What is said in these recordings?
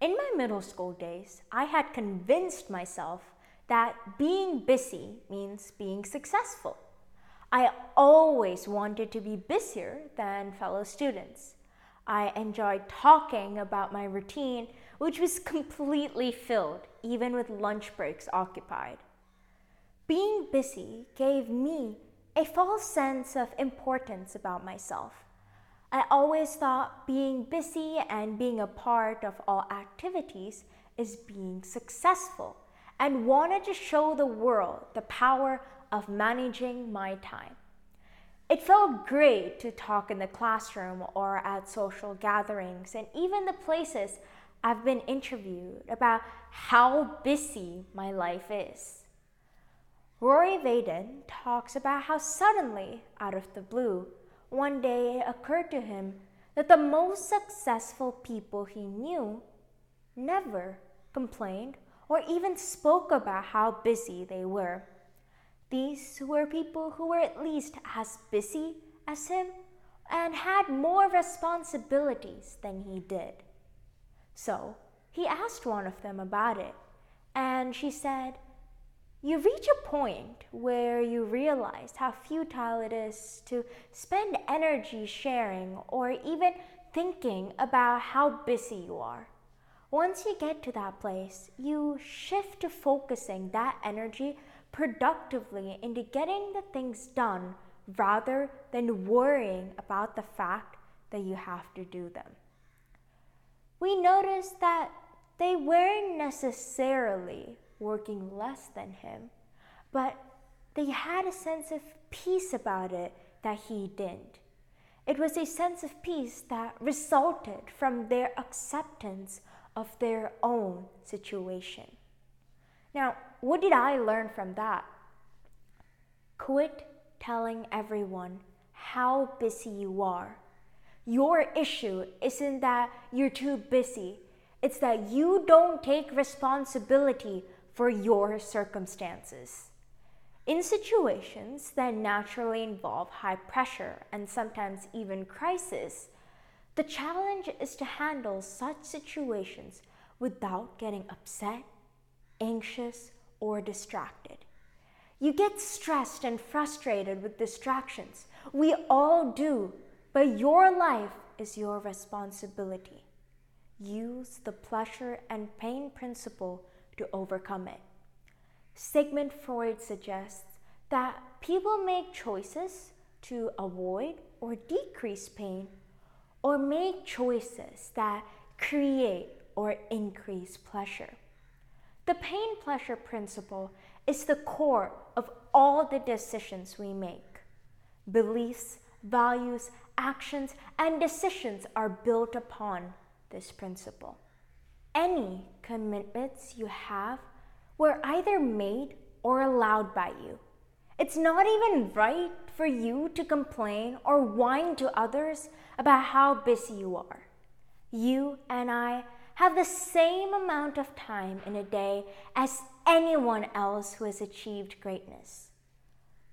In my middle school days, I had convinced myself that being busy means being successful. I always wanted to be busier than fellow students. I enjoyed talking about my routine, which was completely filled, even with lunch breaks occupied. Being busy gave me a false sense of importance about myself. I always thought being busy and being a part of all activities is being successful and wanted to show the world the power of managing my time. It felt great to talk in the classroom or at social gatherings and even the places I've been interviewed about how busy my life is. Rory Vaden talks about how suddenly, out of the blue, one day it occurred to him that the most successful people he knew never complained or even spoke about how busy they were. These were people who were at least as busy as him and had more responsibilities than he did. So he asked one of them about it, and she said, You reach a point where you realize how futile it is to spend energy sharing or even thinking about how busy you are. Once you get to that place, you shift to focusing that energy productively into getting the things done rather than worrying about the fact that you have to do them. We noticed that they weren't necessarily working less than him, but they had a sense of peace about it that he didn't. It was a sense of peace that resulted from their acceptance of their own situation. Now, what did I learn from that? Quit telling everyone how busy you are. Your issue isn't that you're too busy, it's that you don't take responsibility for your circumstances. In situations that naturally involve high pressure and sometimes even crisis, the challenge is to handle such situations without getting upset, anxious, or distracted. You get stressed and frustrated with distractions. We all do, but your life is your responsibility. Use the pleasure and pain principle to overcome it. Sigmund Freud suggests that people make choices to avoid or decrease pain or make choices that create or increase pleasure. The pain pleasure principle is the core of all the decisions we make. Beliefs, values, actions, and decisions are built upon this principle. Any commitments you have were either made or allowed by you. It's not even right for you to complain or whine to others about how busy you are. You and I have the same amount of time in a day as anyone else who has achieved greatness.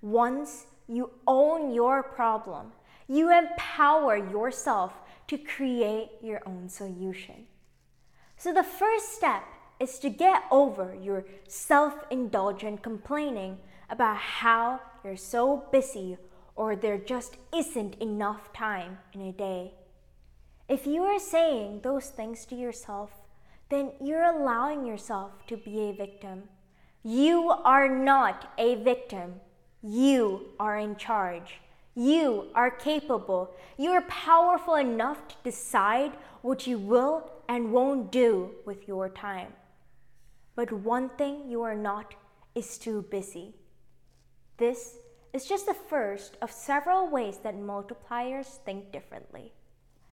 Once you own your problem, you empower yourself to create your own solution. So, the first step is to get over your self indulgent complaining about how you're so busy or there just isn't enough time in a day. If you are saying those things to yourself, then you're allowing yourself to be a victim. You are not a victim. You are in charge. You are capable. You are powerful enough to decide what you will and won't do with your time. But one thing you are not is too busy. This is just the first of several ways that multipliers think differently.